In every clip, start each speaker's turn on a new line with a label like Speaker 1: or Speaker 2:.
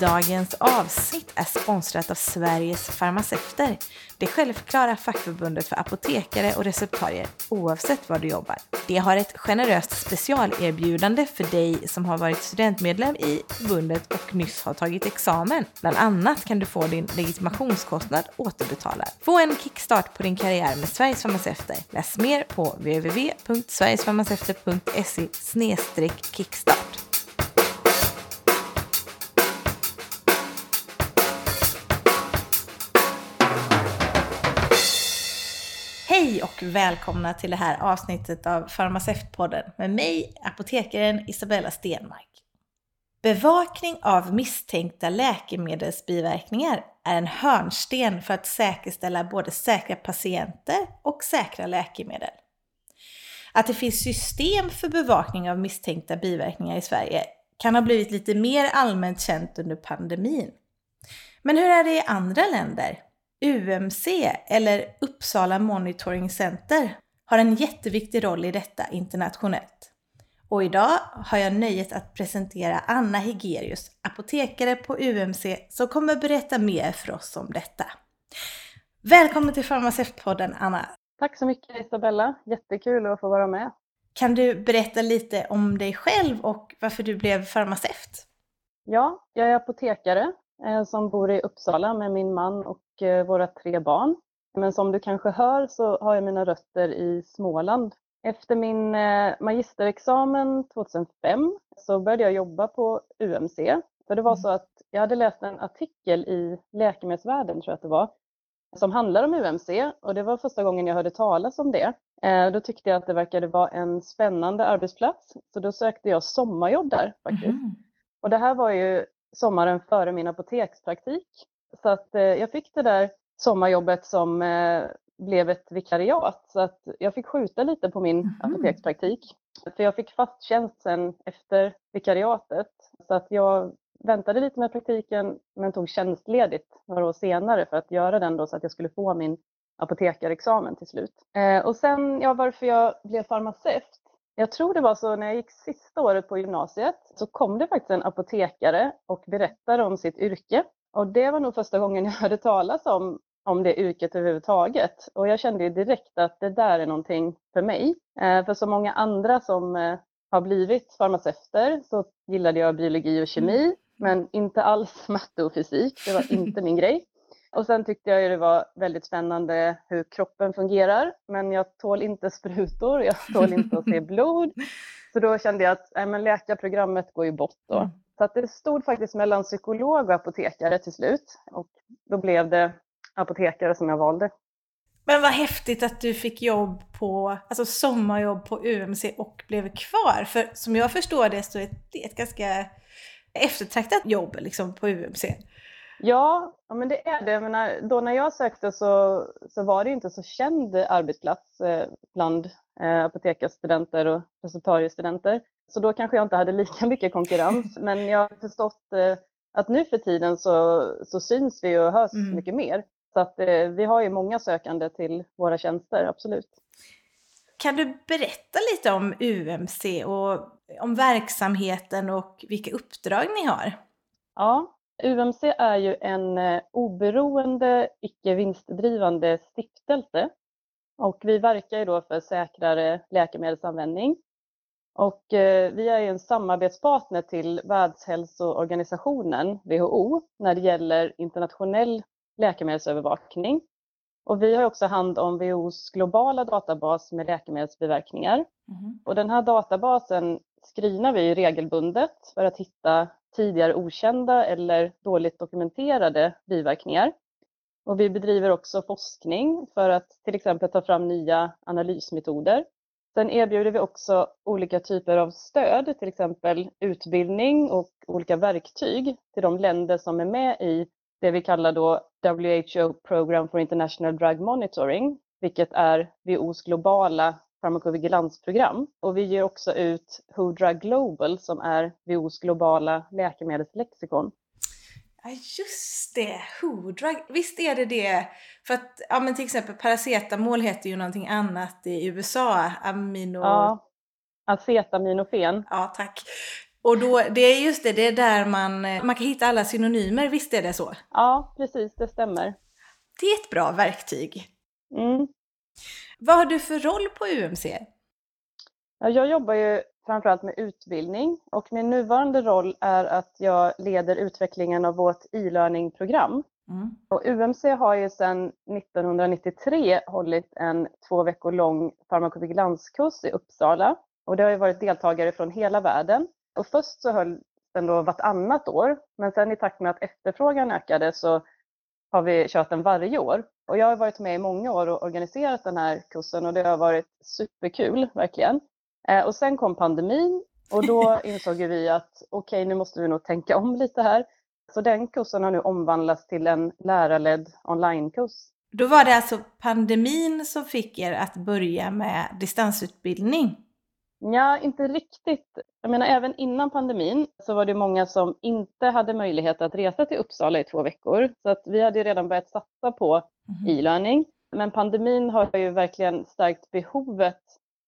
Speaker 1: Dagens avsnitt är sponsrat av Sveriges farmaceuter, det självklara fackförbundet för apotekare och receptarier oavsett var du jobbar. Det har ett generöst specialerbjudande för dig som har varit studentmedlem i förbundet och nyss har tagit examen. Bland annat kan du få din legitimationskostnad återbetalad. Få en kickstart på din karriär med Sveriges farmaceuter. Läs mer på www.sverigesfarmaceuter.se kickstart. Hej och välkomna till det här avsnittet av Farmaceutpodden med mig, apotekaren Isabella Stenmark. Bevakning av misstänkta läkemedelsbiverkningar är en hörnsten för att säkerställa både säkra patienter och säkra läkemedel. Att det finns system för bevakning av misstänkta biverkningar i Sverige kan ha blivit lite mer allmänt känt under pandemin. Men hur är det i andra länder? UMC, eller Uppsala Monitoring Center, har en jätteviktig roll i detta internationellt. Och idag har jag nöjet att presentera Anna Hegerius, apotekare på UMC, som kommer berätta mer för oss om detta. Välkommen till Farmaceutpodden Anna!
Speaker 2: Tack så mycket Isabella, jättekul att få vara med.
Speaker 1: Kan du berätta lite om dig själv och varför du blev farmaceut?
Speaker 2: Ja, jag är apotekare som bor i Uppsala med min man och Eh, våra tre barn. Men som du kanske hör så har jag mina rötter i Småland. Efter min eh, magisterexamen 2005 så började jag jobba på UMC. För det var mm. så att jag hade läst en artikel i Läkemedelsvärlden, tror jag att det var, som handlar om UMC och det var första gången jag hörde talas om det. Eh, då tyckte jag att det verkade vara en spännande arbetsplats så då sökte jag sommarjobb där faktiskt. Mm. Och det här var ju sommaren före min apotekspraktik så att eh, jag fick det där sommarjobbet som eh, blev ett vikariat. Så att jag fick skjuta lite på min mm. apotekspraktik. För jag fick fast tjänst sen efter vikariatet. Så att jag väntade lite med praktiken men tog tjänstledigt några år senare för att göra den då så att jag skulle få min apotekarexamen till slut. Eh, och sen, ja varför jag blev farmaceut. Jag tror det var så när jag gick sista året på gymnasiet så kom det faktiskt en apotekare och berättade om sitt yrke och det var nog första gången jag hörde talas om, om det yrket överhuvudtaget. Och jag kände ju direkt att det där är någonting för mig. Eh, för så många andra som eh, har blivit farmaceuter så gillade jag biologi och kemi, mm. men inte alls matte och fysik. Det var inte min grej. Och sen tyckte jag ju det var väldigt spännande hur kroppen fungerar, men jag tål inte sprutor, jag tål inte att se blod. Så då kände jag att äh, men läkarprogrammet går ju bort då. Mm. Så att det stod faktiskt mellan psykolog och apotekare till slut och då blev det apotekare som jag valde.
Speaker 1: Men vad häftigt att du fick jobb på, alltså sommarjobb på UMC och blev kvar. För som jag förstår det så är det ett ganska eftertraktat jobb liksom på UMC.
Speaker 2: Ja, men det är det. Men då när jag sökte så, så var det inte så känd arbetsplats eh, bland eh, apotekarstudenter och receptariestudenter. Så då kanske jag inte hade lika mycket konkurrens. Men jag har förstått eh, att nu för tiden så, så syns vi och hörs mm. mycket mer. Så att vi har ju många sökande till våra tjänster, absolut.
Speaker 1: Kan du berätta lite om UMC och om verksamheten och vilka uppdrag ni har?
Speaker 2: Ja, UMC är ju en eh, oberoende, icke vinstdrivande stiftelse och vi verkar då för säkrare läkemedelsanvändning och eh, vi är en samarbetspartner till Världshälsoorganisationen, WHO, när det gäller internationell läkemedelsövervakning. Och vi har också hand om WHOs globala databas med läkemedelsbiverkningar. Mm. Och den här databasen screenar vi regelbundet för att hitta tidigare okända eller dåligt dokumenterade biverkningar. Och vi bedriver också forskning för att till exempel ta fram nya analysmetoder Sen erbjuder vi också olika typer av stöd, till exempel utbildning och olika verktyg till de länder som är med i det vi kallar då WHO Program for International Drug Monitoring, vilket är WHOs globala farmakovigilansprogram. Och vi ger också ut WHO Drug Global som är WHOs globala läkemedelslexikon.
Speaker 1: Ja just det, Hoodrug. Visst är det det? För att ja, men till exempel paracetamol heter ju någonting annat i USA. Amino...
Speaker 2: Ja, acetaminofen.
Speaker 1: Ja tack. Och då, det är just det, det är där man, man kan hitta alla synonymer, visst är det så?
Speaker 2: Ja, precis, det stämmer.
Speaker 1: Det är ett bra verktyg.
Speaker 2: Mm.
Speaker 1: Vad har du för roll på UMC?
Speaker 2: Ja, jag jobbar ju framförallt med utbildning och min nuvarande roll är att jag leder utvecklingen av vårt e-learning-program. Mm. Och UMC har ju sedan 1993 hållit en två veckor lång farmakovigilanskurs i Uppsala och det har ju varit deltagare från hela världen. Och först så höll den då vartannat år, men sen i takt med att efterfrågan ökade så har vi kört den varje år. Och jag har varit med i många år och organiserat den här kursen och det har varit superkul, verkligen. Eh, och sen kom pandemin och då insåg vi att okej, okay, nu måste vi nog tänka om lite här. Så den kursen har nu omvandlats till en lärarledd onlinekurs.
Speaker 1: Då var det alltså pandemin som fick er att börja med distansutbildning?
Speaker 2: Ja, inte riktigt. Jag menar, även innan pandemin så var det många som inte hade möjlighet att resa till Uppsala i två veckor. Så att vi hade redan börjat satsa på mm. e-learning. Men pandemin har ju verkligen stärkt behovet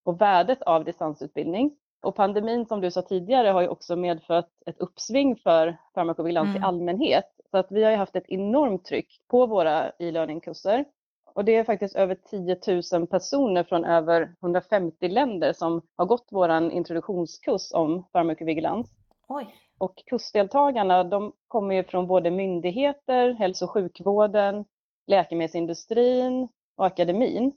Speaker 2: och värdet av distansutbildning. Och pandemin som du sa tidigare har ju också medfört ett uppsving för farmakovigilans mm. i allmänhet. Så att vi har ju haft ett enormt tryck på våra e-learningkurser. Och det är faktiskt över 10 000 personer från över 150 länder som har gått vår introduktionskurs om farmakovigilans.
Speaker 1: Oj.
Speaker 2: Och kursdeltagarna de kommer ju från både myndigheter, hälso och sjukvården, läkemedelsindustrin och akademin.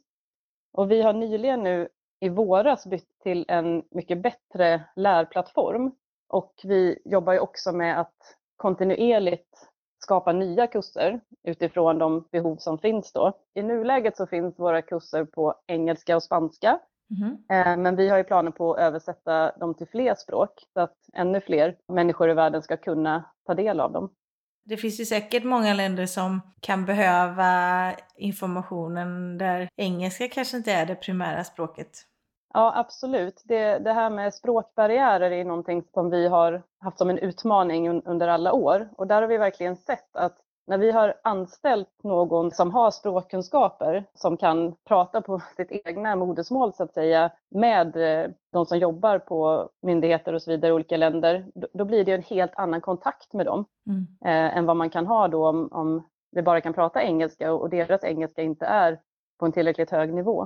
Speaker 2: Och vi har nyligen nu i våras bytt till en mycket bättre lärplattform och vi jobbar ju också med att kontinuerligt skapa nya kurser utifrån de behov som finns då. I nuläget så finns våra kurser på engelska och spanska. Mm. Men vi har ju planer på att översätta dem till fler språk så att ännu fler människor i världen ska kunna ta del av dem.
Speaker 1: Det finns ju säkert många länder som kan behöva informationen där engelska kanske inte är det primära språket.
Speaker 2: Ja, absolut. Det, det här med språkbarriärer är någonting som vi har haft som en utmaning under alla år och där har vi verkligen sett att när vi har anställt någon som har språkkunskaper, som kan prata på sitt egna modersmål så att säga, med eh, de som jobbar på myndigheter och så vidare i olika länder, då blir det en helt annan kontakt med dem mm. eh, än vad man kan ha då om, om vi bara kan prata engelska och deras engelska inte är på en tillräckligt hög nivå.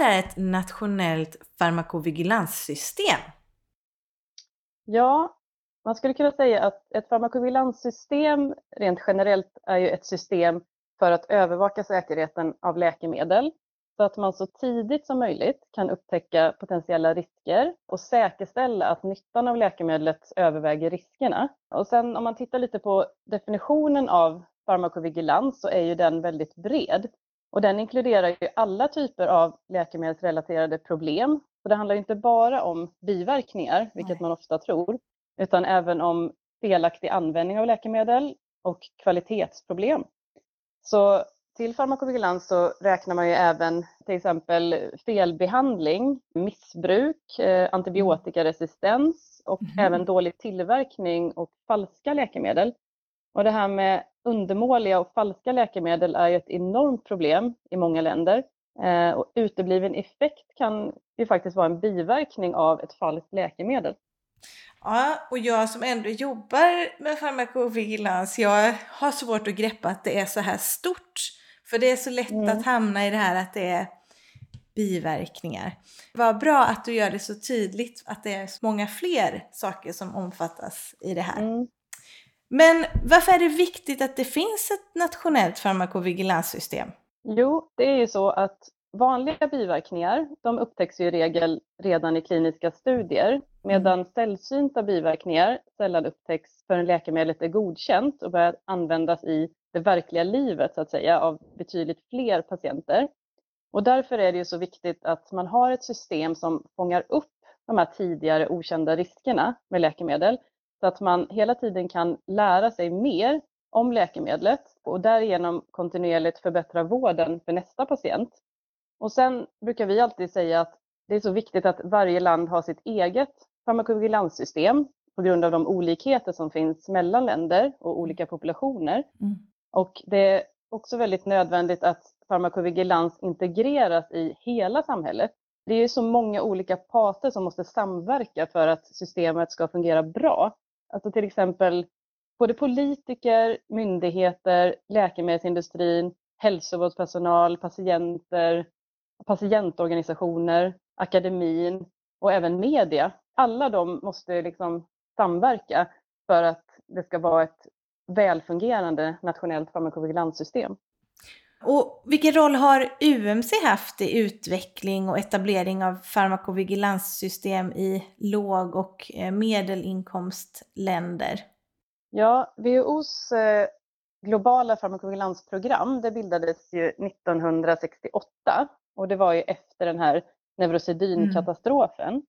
Speaker 1: Vad är ett nationellt farmakovigilanssystem?
Speaker 2: Ja, man skulle kunna säga att ett farmakovigilanssystem rent generellt är ju ett system för att övervaka säkerheten av läkemedel så att man så tidigt som möjligt kan upptäcka potentiella risker och säkerställa att nyttan av läkemedlet överväger riskerna. Och sen om man tittar lite på definitionen av farmakovigilans så är ju den väldigt bred. Och den inkluderar ju alla typer av läkemedelsrelaterade problem. Så det handlar inte bara om biverkningar, vilket Nej. man ofta tror, utan även om felaktig användning av läkemedel och kvalitetsproblem. Så till farmakovigilans så räknar man ju även till exempel felbehandling, missbruk, eh, antibiotikaresistens och mm. även dålig tillverkning och falska läkemedel. Och det här med undermåliga och falska läkemedel är ju ett enormt problem i många länder. Eh, och utebliven effekt kan ju faktiskt vara en biverkning av ett falskt läkemedel.
Speaker 1: Ja, och jag som ändå jobbar med farmakovigilans, jag har svårt att greppa att det är så här stort. För det är så lätt mm. att hamna i det här att det är biverkningar. Vad bra att du gör det så tydligt att det är många fler saker som omfattas i det här. Mm. Men varför är det viktigt att det finns ett nationellt farmakovigilanssystem?
Speaker 2: Jo, det är ju så att vanliga biverkningar, de upptäcks ju i regel redan i kliniska studier, medan mm. sällsynta biverkningar sällan upptäcks förrän läkemedlet är godkänt och börjar användas i det verkliga livet så att säga av betydligt fler patienter. Och därför är det ju så viktigt att man har ett system som fångar upp de här tidigare okända riskerna med läkemedel så att man hela tiden kan lära sig mer om läkemedlet och därigenom kontinuerligt förbättra vården för nästa patient. Och sen brukar vi alltid säga att det är så viktigt att varje land har sitt eget farmakovigilanssystem på grund av de olikheter som finns mellan länder och olika populationer. Mm. Och det är också väldigt nödvändigt att farmakovigilans integreras i hela samhället. Det är så många olika parter som måste samverka för att systemet ska fungera bra. Alltså till exempel både politiker, myndigheter, läkemedelsindustrin, hälsovårdspersonal, patienter, patientorganisationer, akademin och även media. Alla de måste liksom samverka för att det ska vara ett välfungerande nationellt farmakovigilanssystem.
Speaker 1: Och vilken roll har UMC haft i utveckling och etablering av farmakovigilans-system i låg och eh, medelinkomstländer?
Speaker 2: Ja, WHOs eh, globala farmakovigilansprogram det bildades ju 1968 och det var ju efter den här neurosedynkatastrofen. Mm.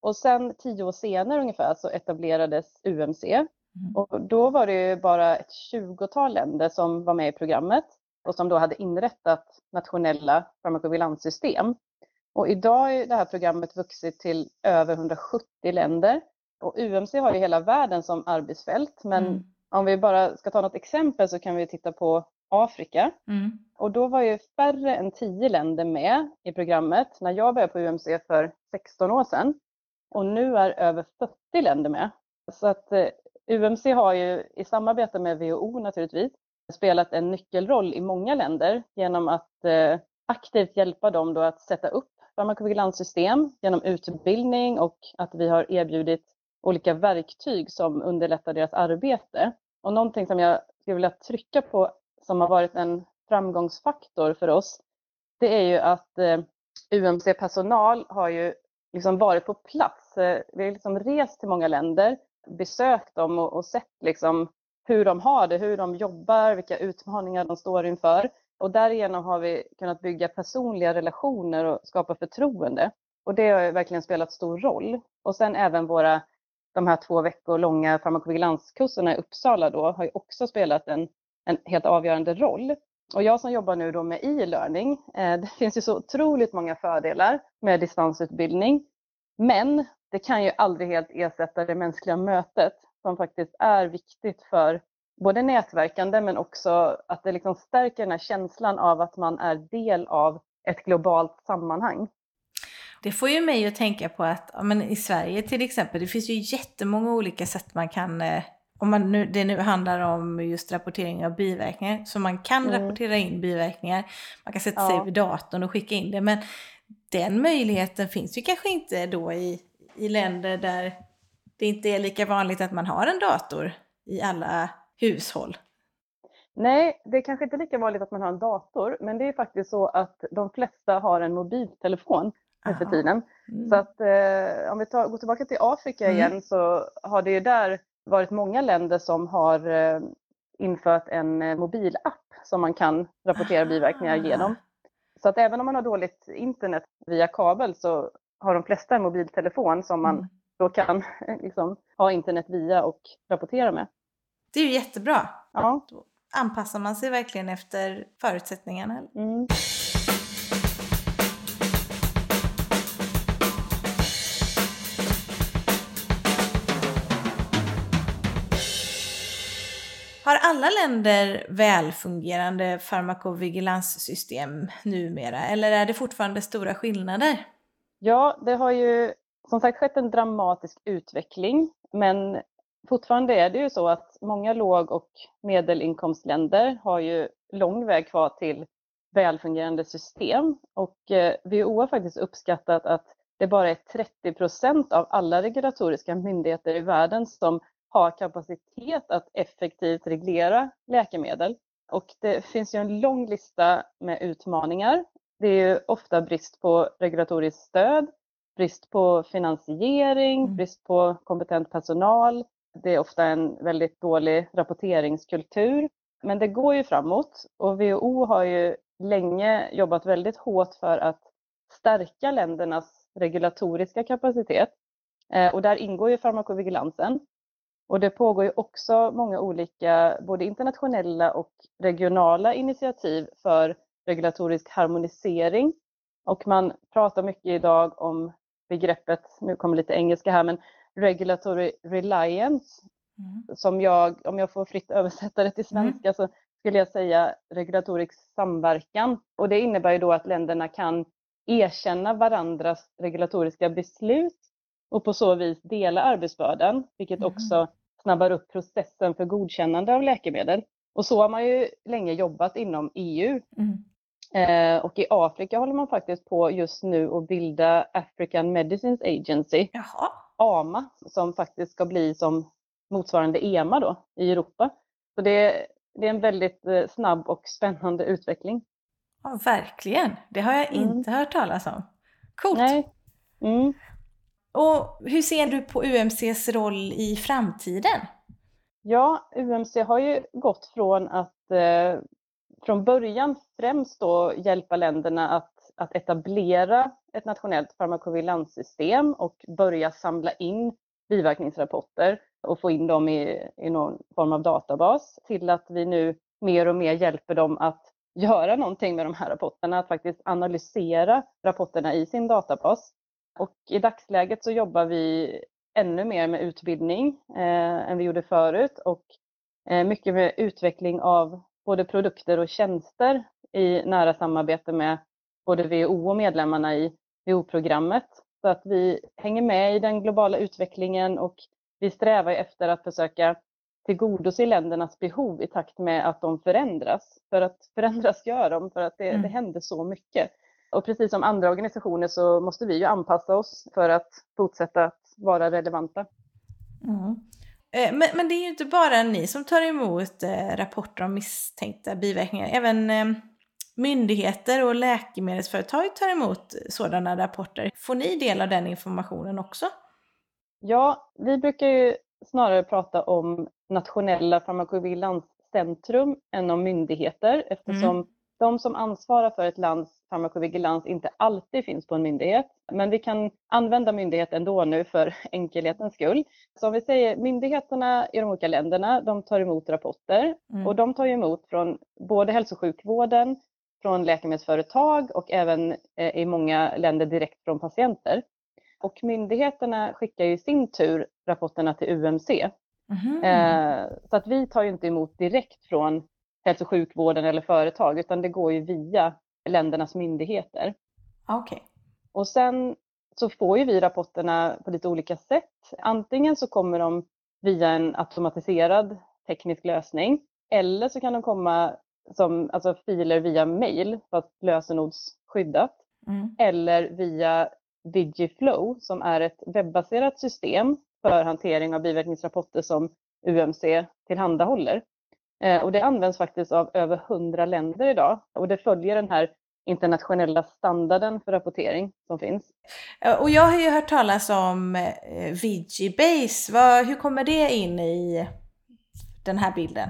Speaker 2: Och sen tio år senare ungefär så etablerades UMC. Mm. Och då var det ju bara ett tjugotal länder som var med i programmet och som då hade inrättat nationella farmakovigilanssystem. Och idag har det här programmet vuxit till över 170 länder. Och UMC har ju hela världen som arbetsfält, men mm. om vi bara ska ta något exempel så kan vi titta på Afrika. Mm. Och då var ju färre än 10 länder med i programmet när jag började på UMC för 16 år sedan. Och nu är över 40 länder med. Så att eh, UMC har ju i samarbete med WHO naturligtvis spelat en nyckelroll i många länder genom att eh, aktivt hjälpa dem då att sätta upp farmakovigilanssystem genom utbildning och att vi har erbjudit olika verktyg som underlättar deras arbete. Och någonting som jag skulle vilja trycka på som har varit en framgångsfaktor för oss, det är ju att eh, UMC-personal har ju liksom varit på plats. Eh, vi har liksom rest till många länder, besökt dem och, och sett liksom hur de har det, hur de jobbar, vilka utmaningar de står inför. Och därigenom har vi kunnat bygga personliga relationer och skapa förtroende. Och det har verkligen spelat stor roll. Och sen även våra, de här två veckor långa farmakovigilanskurserna i Uppsala då har ju också spelat en, en helt avgörande roll. Och jag som jobbar nu då med e-learning, eh, det finns ju så otroligt många fördelar med distansutbildning. Men det kan ju aldrig helt ersätta det mänskliga mötet som faktiskt är viktigt för både nätverkande men också att det liksom stärker den här känslan av att man är del av ett globalt sammanhang.
Speaker 1: Det får ju mig att tänka på att ja, men i Sverige till exempel, det finns ju jättemånga olika sätt man kan, eh, om man nu, det nu handlar om just rapportering av biverkningar, så man kan mm. rapportera in biverkningar, man kan sätta sig vid datorn och skicka in det, men den möjligheten finns ju kanske inte då i, i länder där det inte är lika vanligt att man har en dator i alla hushåll.
Speaker 2: Nej, det är kanske inte lika vanligt att man har en dator, men det är faktiskt så att de flesta har en mobiltelefon nu för tiden. Mm. Så att eh, om vi tar, går tillbaka till Afrika mm. igen så har det ju där varit många länder som har eh, infört en eh, mobilapp som man kan rapportera biverkningar genom. Så att även om man har dåligt internet via kabel så har de flesta en mobiltelefon som man mm då kan liksom, ha internet via och rapportera med.
Speaker 1: Det är ju jättebra. Ja. Då anpassar man sig verkligen efter förutsättningarna. Mm. Har alla länder välfungerande farmakovigilanssystem numera eller är det fortfarande stora skillnader?
Speaker 2: Ja, det har ju som sagt skett en dramatisk utveckling, men fortfarande är det ju så att många låg och medelinkomstländer har ju lång väg kvar till välfungerande system och eh, WHO har faktiskt uppskattat att det bara är 30 procent av alla regulatoriska myndigheter i världen som har kapacitet att effektivt reglera läkemedel. Och det finns ju en lång lista med utmaningar. Det är ju ofta brist på regulatoriskt stöd, brist på finansiering, mm. brist på kompetent personal. Det är ofta en väldigt dålig rapporteringskultur. Men det går ju framåt och WHO har ju länge jobbat väldigt hårt för att stärka ländernas regulatoriska kapacitet. Eh, och där ingår ju farmakovigilansen. Och det pågår ju också många olika, både internationella och regionala initiativ för regulatorisk harmonisering. Och man pratar mycket idag om begreppet, nu kommer lite engelska här, men regulatory reliance, mm. som jag, om jag får fritt översätta det till mm. svenska, mm. så skulle skulle jag säga, regulatorisk samverkan. Och det innebär ju då att länderna kan erkänna varandras regulatoriska beslut och på så vis dela arbetsbördan, vilket mm. också snabbar upp processen för godkännande av läkemedel. Och så har man ju länge jobbat inom EU. Mm. Eh, och i Afrika håller man faktiskt på just nu att bilda African Medicines Agency,
Speaker 1: Jaha.
Speaker 2: AMA, som faktiskt ska bli som motsvarande EMA då i Europa. Så det, det är en väldigt eh, snabb och spännande utveckling.
Speaker 1: Ja, verkligen. Det har jag mm. inte hört talas om. Coolt!
Speaker 2: Nej. Mm.
Speaker 1: Och hur ser du på UMCs roll i framtiden?
Speaker 2: Ja, UMC har ju gått från att eh, från början främst då hjälpa länderna att, att etablera ett nationellt farmakovigilanssystem och börja samla in biverkningsrapporter och få in dem i, i någon form av databas till att vi nu mer och mer hjälper dem att göra någonting med de här rapporterna, att faktiskt analysera rapporterna i sin databas. Och i dagsläget så jobbar vi ännu mer med utbildning eh, än vi gjorde förut och eh, mycket med utveckling av både produkter och tjänster i nära samarbete med både WHO och medlemmarna i WHO-programmet. Så att vi hänger med i den globala utvecklingen och vi strävar efter att försöka tillgodose ländernas behov i takt med att de förändras. För att förändras gör de, för att det, mm. det händer så mycket. Och precis som andra organisationer så måste vi ju anpassa oss för att fortsätta att vara relevanta.
Speaker 1: Mm. Men, men, det är ju inte bara ni som tar emot eh, rapporter om misstänkta biverkningar. Även eh, myndigheter och läkemedelsföretag tar emot sådana rapporter. Får ni del av den informationen också?
Speaker 2: Ja, vi brukar ju snarare prata om nationella farmakovigilanscentrum än om myndigheter eftersom mm. de som ansvarar för ett lands farmakovigilans inte alltid finns på en myndighet. Men vi kan använda myndighet ändå nu för enkelhetens skull. Så om vi säger myndigheterna i de olika länderna, de tar emot rapporter mm. och de tar emot från både hälso och sjukvården, från läkemedelsföretag och även eh, i många länder direkt från patienter. Och myndigheterna skickar i sin tur rapporterna till UMC. Mm. Eh, så att vi tar ju inte emot direkt från hälso och sjukvården eller företag utan det går ju via ländernas myndigheter.
Speaker 1: Okay.
Speaker 2: Och sen så får ju vi rapporterna på lite olika sätt. Antingen så kommer de via en automatiserad teknisk lösning eller så kan de komma som alltså filer via mail fast lösenordsskyddat. Mm. Eller via Digiflow som är ett webbaserat system för hantering av biverkningsrapporter som UMC tillhandahåller. Eh, och det används faktiskt av över 100 länder idag och det följer den här internationella standarden för rapportering som finns.
Speaker 1: Och jag har ju hört talas om eh, Vigibase. Hur kommer det in i den här bilden?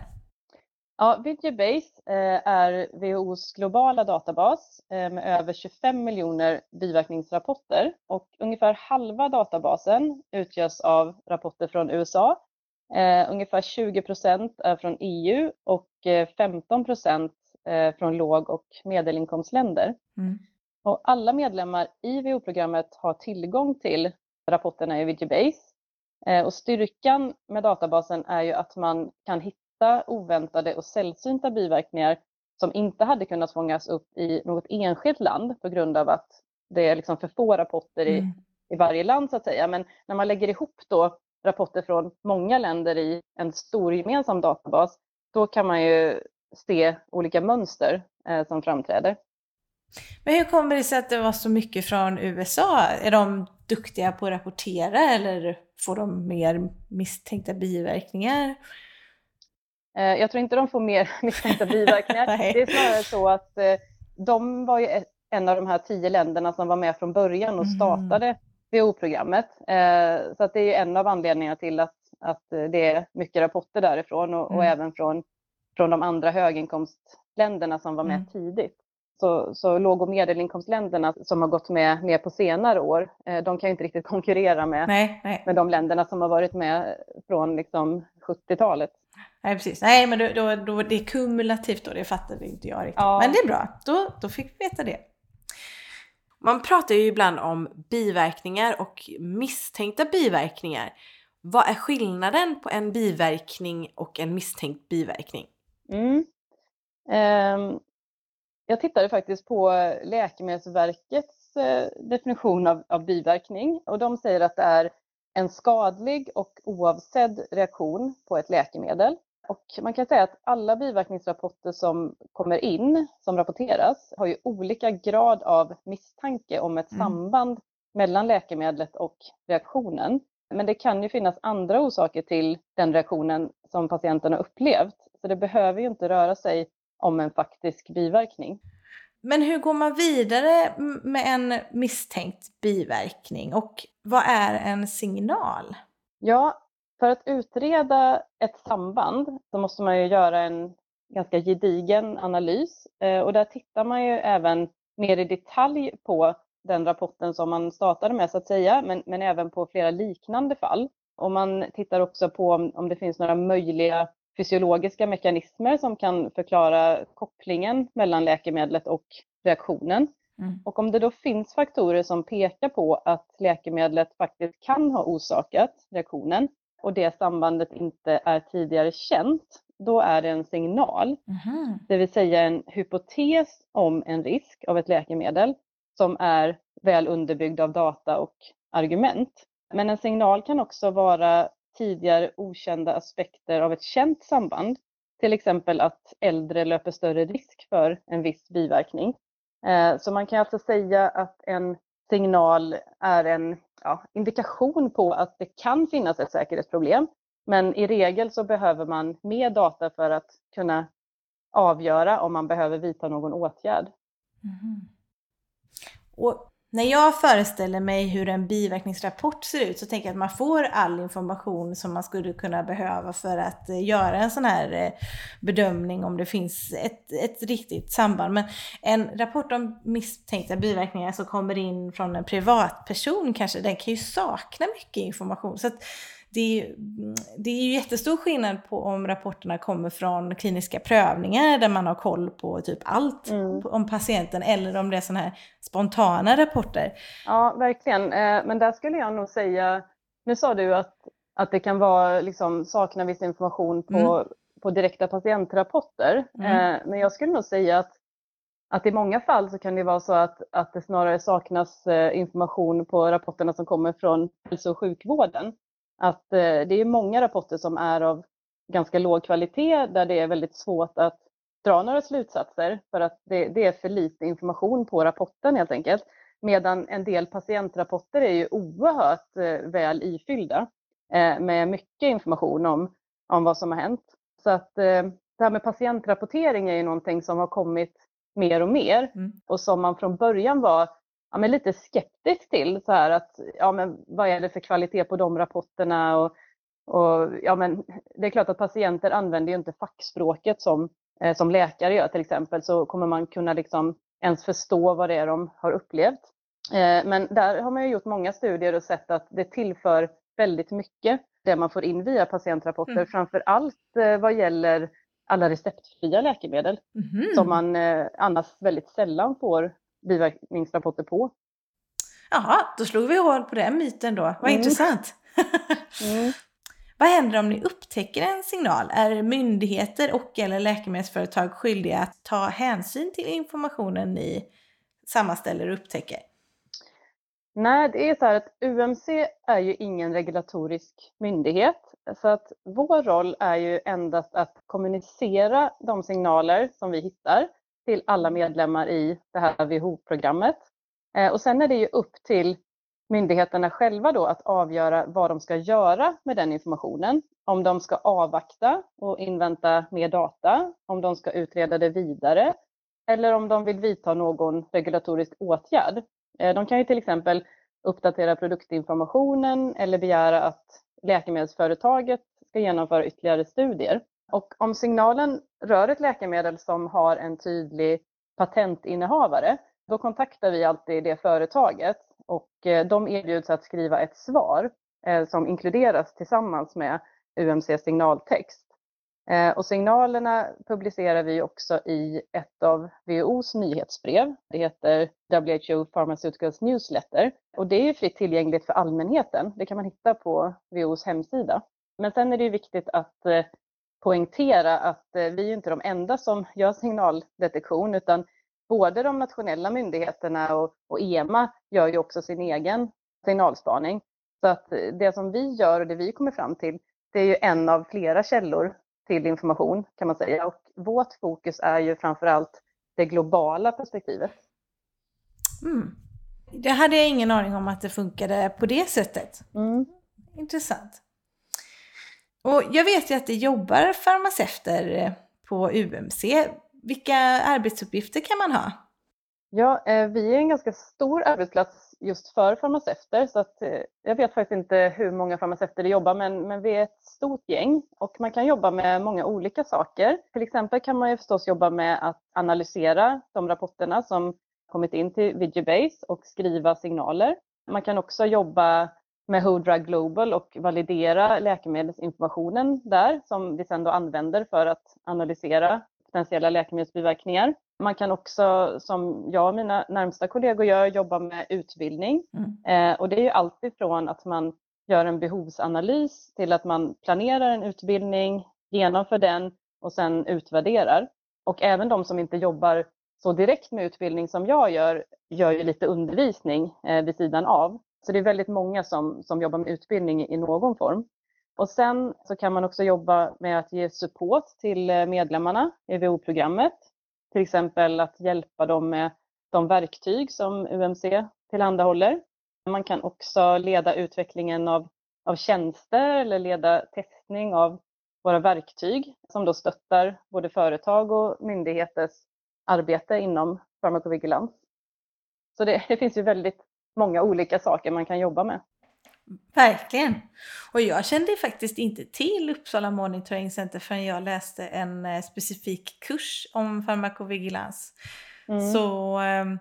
Speaker 2: Ja, Vigibase eh, är WHOs globala databas med över 25 miljoner biverkningsrapporter och ungefär halva databasen utgörs av rapporter från USA Eh, ungefär 20 procent är från EU och 15 eh, procent eh, från låg och medelinkomstländer. Mm. Och alla medlemmar i WHO-programmet har tillgång till rapporterna i Vigibase. Eh, och styrkan med databasen är ju att man kan hitta oväntade och sällsynta biverkningar som inte hade kunnat fångas upp i något enskilt land på grund av att det är liksom för få rapporter i, mm. i varje land så att säga. Men när man lägger ihop då rapporter från många länder i en stor gemensam databas, då kan man ju se olika mönster eh, som framträder.
Speaker 1: Men hur kommer det sig att det var så mycket från USA? Är de duktiga på att rapportera eller får de mer misstänkta biverkningar?
Speaker 2: Eh, jag tror inte de får mer misstänkta biverkningar. det är snarare så att eh, de var ju en av de här tio länderna som var med från början och mm. startade WHO-programmet. Eh, så att det är en av anledningarna till att, att det är mycket rapporter därifrån och, mm. och även från, från de andra höginkomstländerna som var med mm. tidigt. Så, så låg och medelinkomstländerna som har gått med mer på senare år, eh, de kan ju inte riktigt konkurrera med,
Speaker 1: nej, nej.
Speaker 2: med de länderna som har varit med från liksom 70-talet.
Speaker 1: Nej, precis. Nej, men då, då, då, det är kumulativt då, det fattade inte jag riktigt. Ja. Men det är bra, då, då fick vi veta det. Man pratar ju ibland om biverkningar och misstänkta biverkningar. Vad är skillnaden på en biverkning och en misstänkt biverkning?
Speaker 2: Mm. Ehm, jag tittade faktiskt på Läkemedelsverkets eh, definition av, av biverkning och de säger att det är en skadlig och oavsedd reaktion på ett läkemedel. Och man kan säga att alla biverkningsrapporter som kommer in, som rapporteras, har ju olika grad av misstanke om ett mm. samband mellan läkemedlet och reaktionen. Men det kan ju finnas andra orsaker till den reaktionen som patienten har upplevt. Så det behöver ju inte röra sig om en faktisk biverkning.
Speaker 1: Men hur går man vidare med en misstänkt biverkning och vad är en signal?
Speaker 2: Ja, för att utreda ett samband så måste man ju göra en ganska gedigen analys eh, och där tittar man ju även mer i detalj på den rapporten som man startade med så att säga, men, men även på flera liknande fall. Och man tittar också på om, om det finns några möjliga fysiologiska mekanismer som kan förklara kopplingen mellan läkemedlet och reaktionen. Mm. Och om det då finns faktorer som pekar på att läkemedlet faktiskt kan ha orsakat reaktionen och det sambandet inte är tidigare känt, då är det en signal. Mm. Det vill säga en hypotes om en risk av ett läkemedel som är väl underbyggd av data och argument. Men en signal kan också vara tidigare okända aspekter av ett känt samband. Till exempel att äldre löper större risk för en viss biverkning. Eh, så man kan alltså säga att en signal är en ja, indikation på att det kan finnas ett säkerhetsproblem. Men i regel så behöver man mer data för att kunna avgöra om man behöver vidta någon åtgärd. Mm.
Speaker 1: Och när jag föreställer mig hur en biverkningsrapport ser ut så tänker jag att man får all information som man skulle kunna behöva för att eh, göra en sån här eh, bedömning om det finns ett, ett riktigt samband. Men en rapport om misstänkta biverkningar som kommer in från en privatperson kanske, den kan ju sakna mycket information. Så att det är, det är ju jättestor skillnad på om rapporterna kommer från kliniska prövningar där man har koll på typ allt mm. om patienten eller om det är sådana här spontana rapporter.
Speaker 2: Ja, verkligen. Eh, men där skulle jag nog säga, nu sa du att, att det kan vara, liksom, sakna viss information på, mm. på direkta patientrapporter. Mm. Eh, men jag skulle nog säga att att i många fall så kan det vara så att, att det snarare saknas eh, information på rapporterna som kommer från hälso och sjukvården att eh, det är många rapporter som är av ganska låg kvalitet där det är väldigt svårt att dra några slutsatser för att det, det är för lite information på rapporten helt enkelt. Medan en del patientrapporter är ju oerhört eh, väl ifyllda eh, med mycket information om, om vad som har hänt. Så att det här med patientrapportering är ju någonting som har kommit mer och mer mm. och som man från början var ja, men lite skeptisk till. Så här att, ja, men vad är det för kvalitet på de rapporterna? Och, och, ja, men det är klart att patienter använder ju inte fackspråket som, eh, som läkare gör till exempel, så kommer man kunna liksom ens förstå vad det är de har upplevt. Eh, men där har man ju gjort många studier och sett att det tillför väldigt mycket det man får in via patientrapporter, mm. framför allt eh, vad gäller alla receptfria läkemedel mm. som man eh, annars väldigt sällan får biverkningsrapporter på.
Speaker 1: Jaha, då slog vi hål på den myten då. Vad mm. intressant. mm. Vad händer om ni upptäcker en signal? Är myndigheter och eller läkemedelsföretag skyldiga att ta hänsyn till informationen ni sammanställer och upptäcker?
Speaker 2: Nej, det är så här att UMC är ju ingen regulatorisk myndighet. Så att vår roll är ju endast att kommunicera de signaler som vi hittar till alla medlemmar i det här WHO-programmet. Eh, och sen är det ju upp till myndigheterna själva då att avgöra vad de ska göra med den informationen. Om de ska avvakta och invänta mer data, om de ska utreda det vidare eller om de vill vidta någon regulatorisk åtgärd. Eh, de kan ju till exempel uppdatera produktinformationen eller begära att läkemedelsföretaget ska genomföra ytterligare studier. Och om signalen rör ett läkemedel som har en tydlig patentinnehavare, då kontaktar vi alltid det företaget och eh, de erbjuds att skriva ett svar eh, som inkluderas tillsammans med UMC signaltext. Eh, och signalerna publicerar vi också i ett av WHOs nyhetsbrev. Det heter WHO Pharmaceuticals Newsletter och det är fritt tillgängligt för allmänheten. Det kan man hitta på WHOs hemsida. Men sen är det viktigt att poängtera att eh, vi är inte de enda som gör signaldetektion utan både de nationella myndigheterna och, och EMA gör ju också sin egen signalspaning. Så att det som vi gör och det vi kommer fram till, det är ju en av flera källor till information kan man säga. Och vårt fokus är ju framförallt det globala perspektivet.
Speaker 1: Mm. Det hade jag ingen aning om att det funkade på det sättet.
Speaker 2: Mm.
Speaker 1: Intressant. Och jag vet ju att det jobbar farmaceuter eh, på UMC. Vilka arbetsuppgifter kan man ha?
Speaker 2: Ja, eh, vi är en ganska stor arbetsplats just för farmaceuter så att eh, jag vet faktiskt inte hur många farmaceuter det jobbar men, men vi är ett stort gäng och man kan jobba med många olika saker. Till exempel kan man ju förstås jobba med att analysera de rapporterna som kommit in till Vigibase och skriva signaler. Man kan också jobba med Who Drug Global och validera läkemedelsinformationen där som vi sedan då använder för att analysera potentiella läkemedelsbiverkningar. Man kan också, som jag och mina närmsta kollegor gör, jobba med utbildning. Mm. Eh, och det är ju alltifrån att man gör en behovsanalys till att man planerar en utbildning, genomför den och sen utvärderar. Och även de som inte jobbar så direkt med utbildning som jag gör, gör ju lite undervisning eh, vid sidan av. Så det är väldigt många som, som jobbar med utbildning i någon form. Och sen så kan man också jobba med att ge support till eh, medlemmarna i WHO-programmet. Till exempel att hjälpa dem med de verktyg som UMC tillhandahåller. Man kan också leda utvecklingen av, av tjänster eller leda testning av våra verktyg som då stöttar både företag och myndigheters arbete inom farmakovigilans. Så det, det finns ju väldigt många olika saker man kan jobba med.
Speaker 1: Verkligen! Och jag kände faktiskt inte till Uppsala Monitoring Center förrän jag läste en eh, specifik kurs om farmakovigilans. Mm. Så ehm,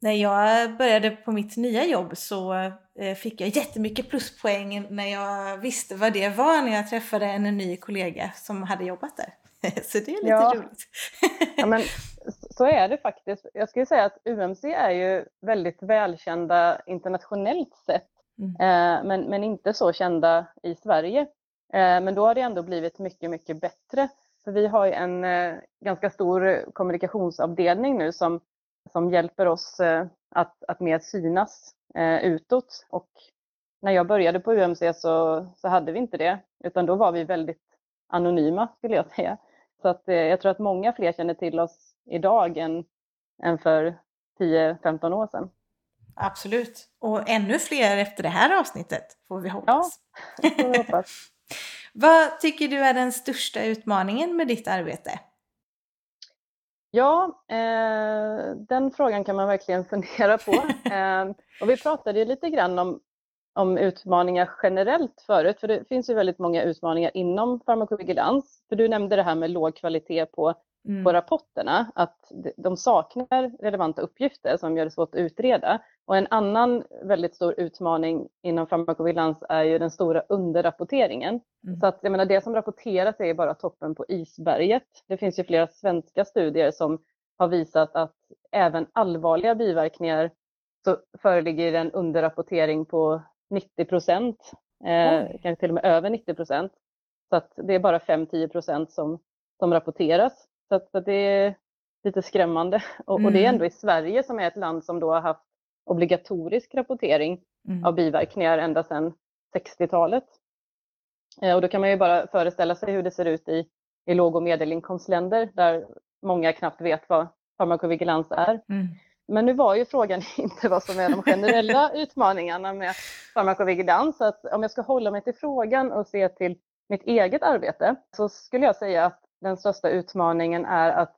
Speaker 1: när jag började på mitt nya jobb så eh, fick jag jättemycket pluspoäng när jag visste vad det var när jag träffade en ny kollega som hade jobbat där. Så det är lite ja. roligt.
Speaker 2: Ja, men så är det faktiskt. Jag skulle säga att UMC är ju väldigt välkända internationellt sett, mm. Eh, men, men inte så kända i Sverige. Eh, men då har det ändå blivit mycket, mycket bättre. För vi har ju en eh, ganska stor kommunikationsavdelning nu som, som hjälper oss att, att mer synas utåt. Och när jag började på UMC så, så hade vi inte det, utan då var vi väldigt anonyma skulle jag säga. Så att, jag tror att många fler känner till oss idag än, än för 10-15 år sedan.
Speaker 1: Absolut. Och ännu fler efter det här avsnittet får vi hoppas.
Speaker 2: Ja, får vi hoppas.
Speaker 1: Vad tycker du är den största utmaningen med ditt arbete?
Speaker 2: Ja, eh, den frågan kan man verkligen fundera på. eh, och vi pratade ju lite grann om, om utmaningar generellt förut, för det finns ju väldigt många utmaningar inom farmakovigilans. För du nämnde det här med låg kvalitet på mm. på rapporterna att de saknar relevanta uppgifter som gör det svårt att utreda. Och en annan väldigt stor utmaning inom farmakovigilans är ju den stora underrapporteringen. Mm. Så att jag menar, det som rapporteras är bara toppen på isberget. Det finns ju flera svenska studier som har visat att även allvarliga biverkningar så föreligger en underrapportering på 90 procent, eh, kanske till och med över 90 procent. Så att det är bara 5-10 procent som, som rapporteras. Så, att, så det är lite skrämmande. Och, mm. och, det är mm. ändå i Sverige som är ett land som då har haft obligatorisk rapportering mm. av biverkningar ända sedan 60-talet. Eh, och då kan man ju bara föreställa sig hur det ser ut i, i låg och medelinkomstländer där många knappt vet vad farmakovigilans är. Mm. Men nu var ju frågan inte vad som är de generella utmaningarna med farmakovigilans. Så att om jag ska hålla mig till frågan och se till mitt eget arbete så skulle jag säga att den största utmaningen är att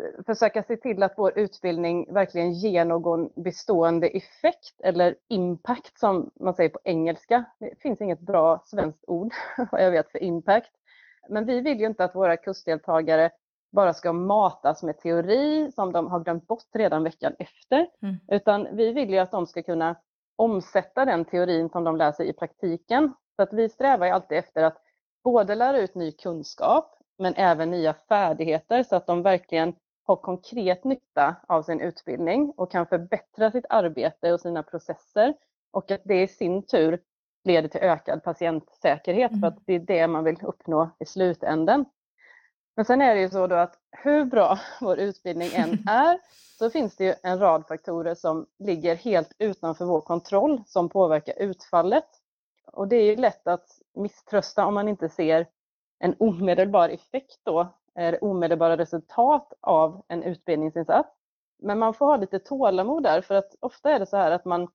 Speaker 2: eh, försöka se till att vår utbildning verkligen ger någon bestående effekt eller impact som man säger på engelska. Det finns inget bra svenskt ord vad jag vet för impact. Men vi vill ju inte att våra kursdeltagare bara ska matas med teori som de har glömt bort redan veckan efter. Mm. Utan vi vill ju att de ska kunna omsätta den teorin som de läser i praktiken. Så att vi strävar ju alltid efter att både lära ut ny kunskap men även nya färdigheter så att de verkligen har konkret nytta av sin utbildning och kan förbättra sitt arbete och sina processer och att det i sin tur leder till ökad patientsäkerhet för
Speaker 1: Mm.
Speaker 2: att det är det man vill uppnå i slutänden. Men sen är det ju så då att hur bra vår utbildning än är så finns det ju en rad faktorer som ligger helt utanför vår kontroll som påverkar utfallet. Och det är ju lätt att misströsta om man inte ser en omedelbar effekt då, eller omedelbara resultat av en utbildningsinsats. Men man får ha lite tålamod där för att ofta är det så här att man,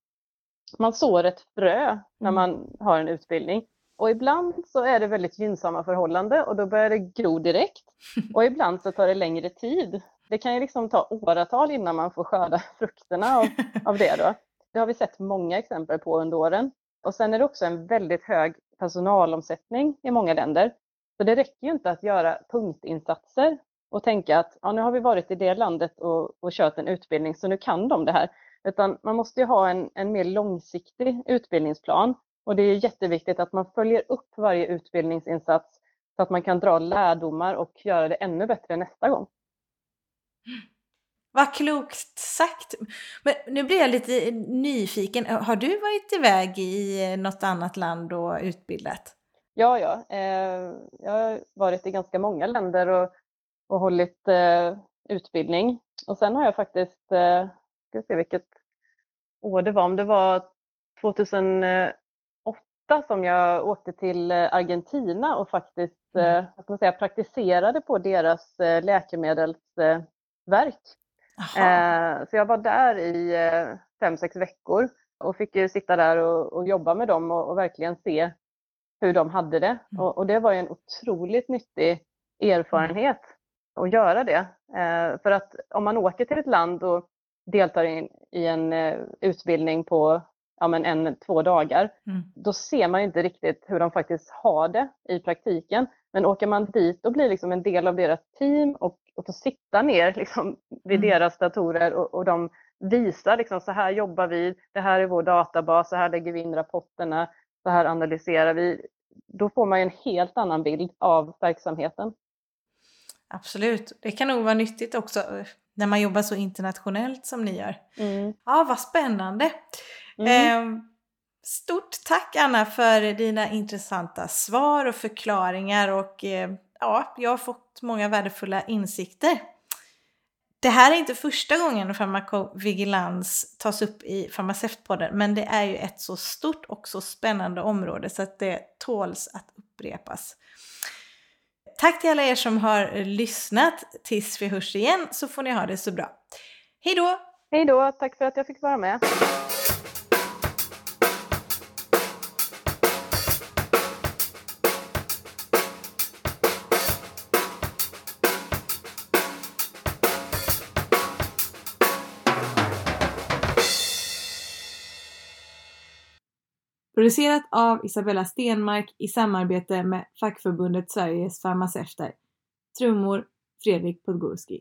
Speaker 2: man sår ett frö när
Speaker 1: Mm.
Speaker 2: man har en utbildning. Och ibland så är det väldigt gynnsamma förhållanden och då börjar det gro direkt. Och ibland så tar det längre tid. Det kan ju liksom ta åratal innan man får skörda frukterna av, av det då. Det har vi sett många exempel på under åren. Och sen är det också en väldigt hög personalomsättning i många länder. Så det räcker ju inte att göra punktinsatser och tänka att ja, nu har vi varit i det landet och, och kört en utbildning så nu kan de det här. Utan man måste ju ha en, en mer långsiktig utbildningsplan och det är jätteviktigt att man följer upp varje utbildningsinsats så att man kan dra lärdomar och göra det ännu bättre nästa gång.
Speaker 1: Vad klokt sagt! Men nu blir jag lite nyfiken. Har du varit iväg i något annat land och utbildat?
Speaker 2: Ja, ja. Eh, jag har varit i ganska många länder och, och hållit eh, utbildning. Och sen har jag faktiskt, eh, ska se vilket år det var, om det var 2008 som jag åkte till Argentina och faktiskt
Speaker 1: Mm.
Speaker 2: vad ska man säga, praktiserade på deras läkemedelsverk.
Speaker 1: Jaha.
Speaker 2: Eh, så jag var där i fem, sex veckor och fick ju sitta där och, och jobba med dem och, och verkligen se hur de hade det.
Speaker 1: Mm.
Speaker 2: Och, och det var ju en otroligt nyttig erfarenhet att göra det. Eh, för att om man åker till ett land och deltar i, i en eh, utbildning på ja, men en, två dagar,
Speaker 1: Mm.
Speaker 2: då ser man inte riktigt hur de faktiskt har det i praktiken. Men åker man dit och blir liksom en del av deras team och, och får sitta ner liksom vid
Speaker 1: Mm.
Speaker 2: deras datorer och, och de visar liksom så här jobbar vi, det här är vår databas, så här lägger vi in rapporterna, så här analyserar vi. Då får man en helt annan bild av verksamheten.
Speaker 1: Absolut. Det kan nog vara nyttigt också eh, när man jobbar så internationellt som ni gör.
Speaker 2: Mm.
Speaker 1: Ja, vad spännande!
Speaker 2: Mm.
Speaker 1: Eh, stort tack Anna för dina intressanta svar och förklaringar och eh, ja, jag har fått många värdefulla insikter. Det här är inte första gången farmakovigilans tas upp i Farmaceutpodden men det är ju ett så stort och så spännande område så att det tåls att upprepas. Tack till alla er som har lyssnat. Tills vi hörs igen så får ni ha det så bra. Hej då!
Speaker 2: Hej då, tack för att jag fick vara med.
Speaker 1: Producerat av Isabella Stenmark i samarbete med fackförbundet Sveriges farmaceuter. Trummor Fredrik Podgorski.